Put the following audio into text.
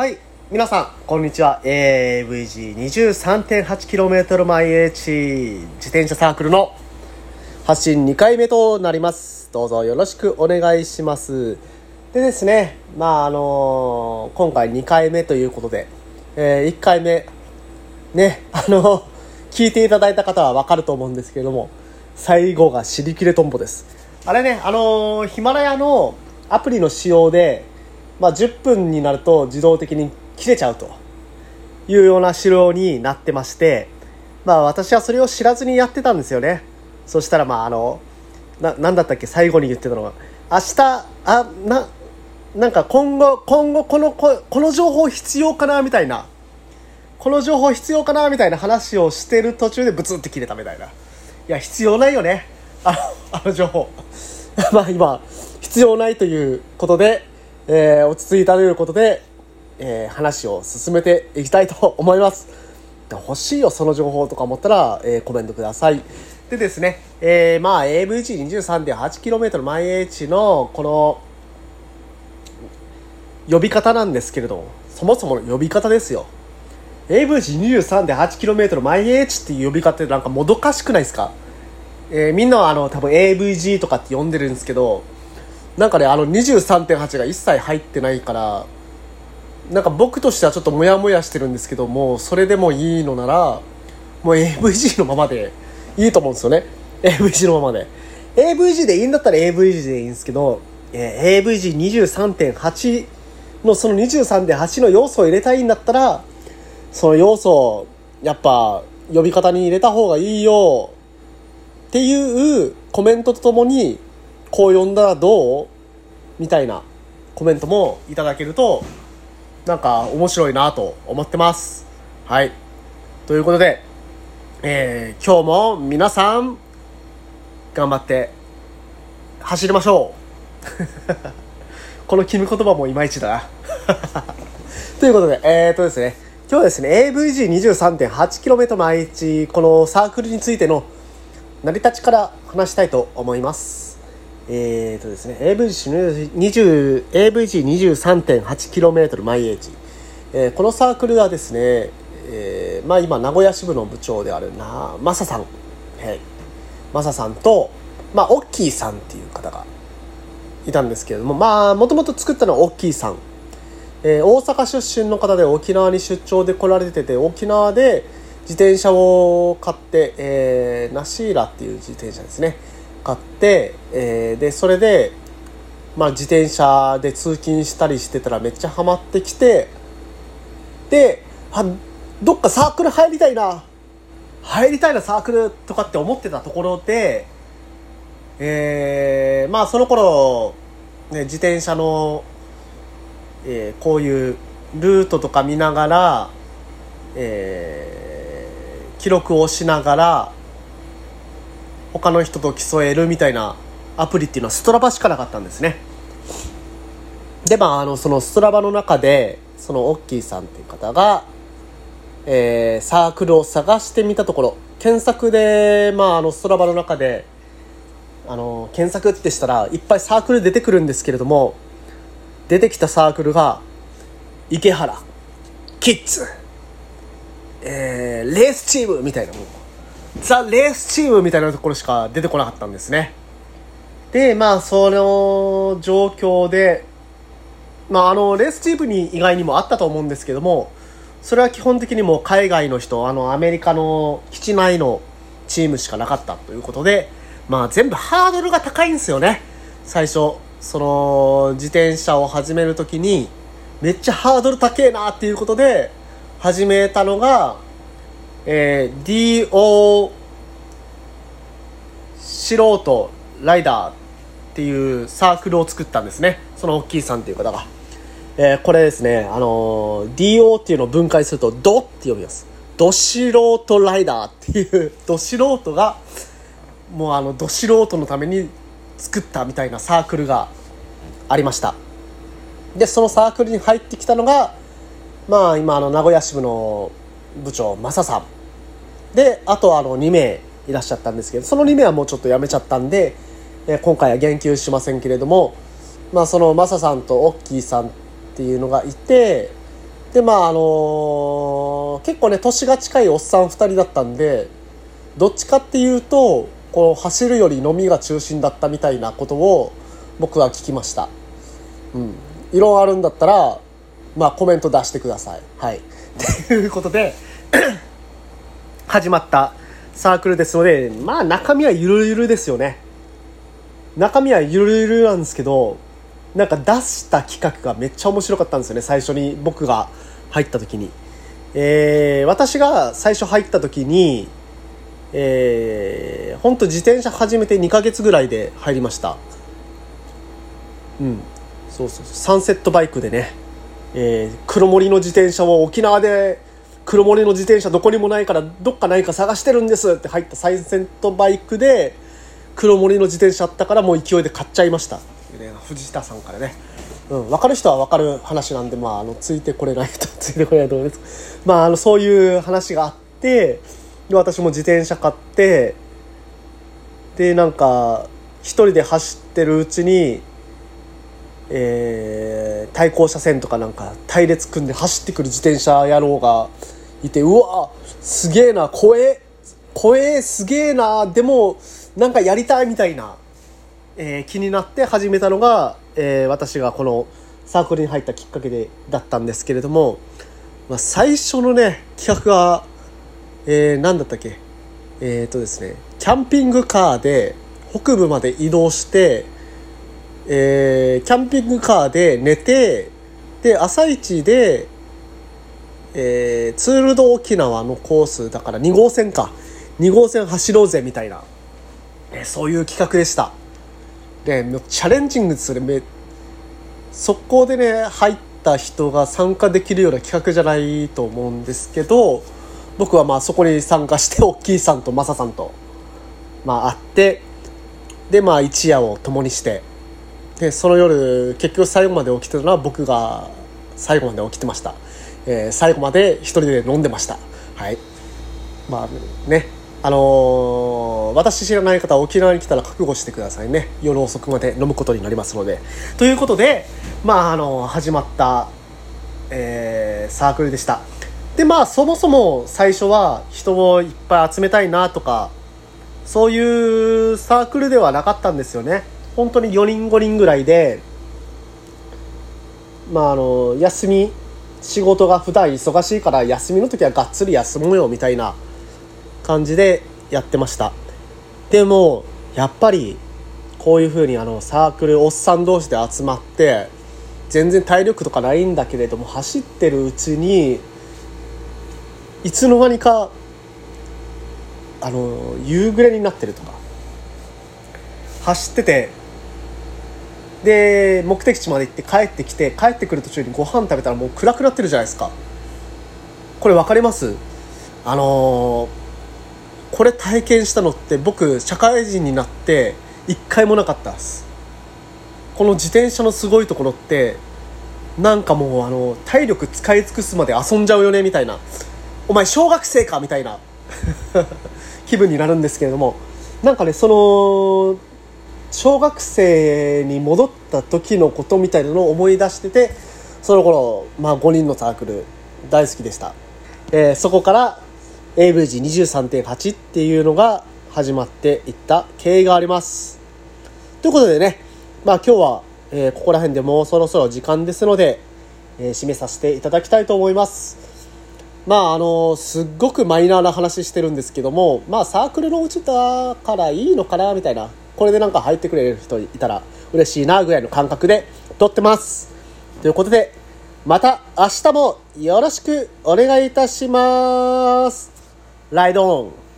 はい。皆さん、こんにちは。AVG23.8km 毎日自転車サークルの発信2回目となります。どうぞよろしくお願いします。でですね、まああの今回2回目ということで、え1回目、ね、あの聞いていただいた方はわかると思うんですけれども、最後が尻切れトンボです。あれね、あのヒマラヤのアプリの仕様で、まあ、10分になると自動的に切れちゃうというような仕様になってまして、まあ、私はそれを知らずにやってたんですよね。そしたら、まあ、あの、な、なんだったっけ、最後に言ってたのが、明日、あ、な、なんか今後、今後この、ここの情報必要かなみたいな、この情報必要かなみたいな話をしてる途中でブツって切れたみたいな。いや、必要ないよね。あの、あの情報。まあ今、必要ないということで、えー落ち着いたということで、えー話を進めていきたいと思います。欲しいよ、その情報とか思ったら、えーコメントください。でですね、えーまあ AVG23.8km 毎 H のこの呼び方なんですけれども、そもそもの呼び方ですよ。AVG23.8km 毎 H っていう呼び方ってなんかもどかしくないですか？えーみんなはあの多分 AVG とかって呼んでるんですけどなんかねあの23.8が一切入ってないからなんか僕としてはちょっとモヤモヤしてるんですけどもそれでもいいのならもう AVG のままでいいと思うんですよね。AVG のままで。AVG でいいんだったら AVG でいいんですけど、えー AVG23.8 のその23.8の要素を入れたいんだったらその要素をやっぱ呼び方に入れた方がいいよっていうコメントとともにこう呼んだらどう？みたいなコメントもいただけるとなんか面白いなと思ってます。はい。ということで、えー今日も皆さん頑張って走りましょう。この決め言葉もいまいちだな。ということでえー、とですね今日はですね AVG23.8km 毎日このサークルについての成り立ちから話したいと思います。えーとですね、AVG23.8km 毎 H、えーこのサークルはですね、えーまあ今名古屋支部の部長であるなマサさん、はい、マサさんと、まあオッキーさんっていう方がいたんですけれども、もともと作ったのはオッキーさん。えー大阪出身の方で沖縄に出張で来られてて沖縄で自転車を買って、えーナシーラっていう自転車ですね。買って、えーでそれで、まあ、自転車で通勤したりしてたらめっちゃハマってきてであどっかサークル入りたいな。入りたいなサークルとかって思ってたところでえーまあその頃、ね、自転車のえーこういうルートとか見ながら、えー記録をしながら他の人と競えるみたいなアプリっていうのはストラバしかなかったんですね。でまああのそのストラバの中でそのオッキーさんっていう方が、えーサークルを探してみたところ検索でまああのストラバの中であの検索ってしたらいっぱいサークル出てくるんですけれども出てきたサークルが池原キッズ、えーレースチームみたいなもうザ・レースチームみたいなところしか出てこなかったんですね。でまあその状況でまああのレースチームに以外にもあったと思うんですけどもそれは基本的にもう海外の人あのアメリカの基地内のチームしかなかったということでまあ全部ハードルが高いんですよね。最初その自転車を始めるときにめっちゃハードル高えなっていうことで始めたのが、えー DO 素人ライダーっていうサークルを作ったんですね。その大きいさんっていう方が、えーこれですねあのー DO っていうのを分解するとドって読みます。ど素人ライダーっていう ど素人がもうあのど素人のために作ったみたいなサークルがありました。でそのサークルに入ってきたのがまあ今あの名古屋支部の部長マサさん。であとあの2名いらっしゃったんですけどその2名はもうちょっと辞めちゃったんで、えー今回は言及しませんけれどもまあそのマサさんとオッキーさんっていうのがいてでまああの結構ね年が近いおっさん2人だったんでどっちかっていうとこう走るより飲みが中心だったみたいなことを僕は聞きました。うん。異論あるんだったらまあコメント出してください。はい。ということで 始まったサークルですのでまあ中身はゆるゆるですよね。中身はゆるゆるなんですけどなんか出した企画がめっちゃ面白かったんですよね最初に僕が入った時に。えー、私が最初入った時にえー、本当自転車始めて2ヶ月ぐらいで入りました。うん。そうそうそう。サンセットバイクでね、えー、黒森の自転車を沖縄で黒森の自転車どこにもないからどっかないか探してるんですって入ったサンセットバイクで黒森の自転車あったからもう勢いで買っちゃいました。藤田さんからね。うん、分かる人は分かる話なんで、まあ、あのついてこれない人は ついてこれないと思います、まあ、あのそういう話があってで私も自転車買ってでなんか一人で走ってるうちに、えー対向車線とかなんか隊列組んで走ってくる自転車野郎がいてうわすげえな怖え。怖えすげえなでもなんかやりたいみたいなえー気になって始めたのが、えー私がこのサークルに入ったきっかけでだったんですけれども、まあ、最初のね企画が、えー、何だったっけ？えっ、とですねキャンピングカーで北部まで移動して、えーキャンピングカーで寝てで朝一で、えーツールド沖縄のコースだから2号線か。2号線走ろうぜみたいな、えそういう企画でした。でチャレンジングすよねめ速攻でね入った人が参加できるような企画じゃないと思うんですけど僕はまあそこに参加しておっきいさんとマサさんとまあ会ってでまあ一夜を共にしてでその夜結局最後まで起きてたのは僕が最後まで起きてました、えー最後まで一人で飲んでました。はい。まあね。あのー私知らない方は沖縄に来たら覚悟してくださいね。夜遅くまで飲むことになりますので。ということでまああの始まった、えーサークルでした。でまあそもそも最初は人をいっぱい集めたいなとかそういうサークルではなかったんですよね。本当に4人5人ぐらいでまああの休み仕事が普段忙しいから休みの時はがっつり休もうよみたいな感じでやってました。でもやっぱりこういう風にあのサークルおっさん同士で集まって全然体力とかないんだけれども走ってるうちにいつの間にかあの夕暮れになってるとか。走っててで目的地まで行って帰ってきて帰ってくる途中にご飯食べたらもう暗くなってるじゃないですか。これ分かります？あのーこれ体験したのって僕社会人になって一回もなかったです。この自転車のすごいところってなんかもうあの体力使い尽くすまで遊んじゃうよねみたいな。お前小学生かみたいな。気分になるんですけれども。なんかねその小学生に戻った時のことみたいなのを思い出しててその頃、まあ、5人のサークル大好きでした、えーそこから AVG23.8 っていうのが始まっていった経緯があります。ということでね、まあ今日は、えーここら辺でもうそろそろ時間ですので、えー締めさせていただきたいと思います。まああのすっごくマイナーな話してるんですけどもまあサークルのうちだからいいのかなみたいなこれでなんか入ってくれる人いたら嬉しいなぐらいの感覚で撮ってます。ということでまた明日もよろしくお願いいたします。ライドオン。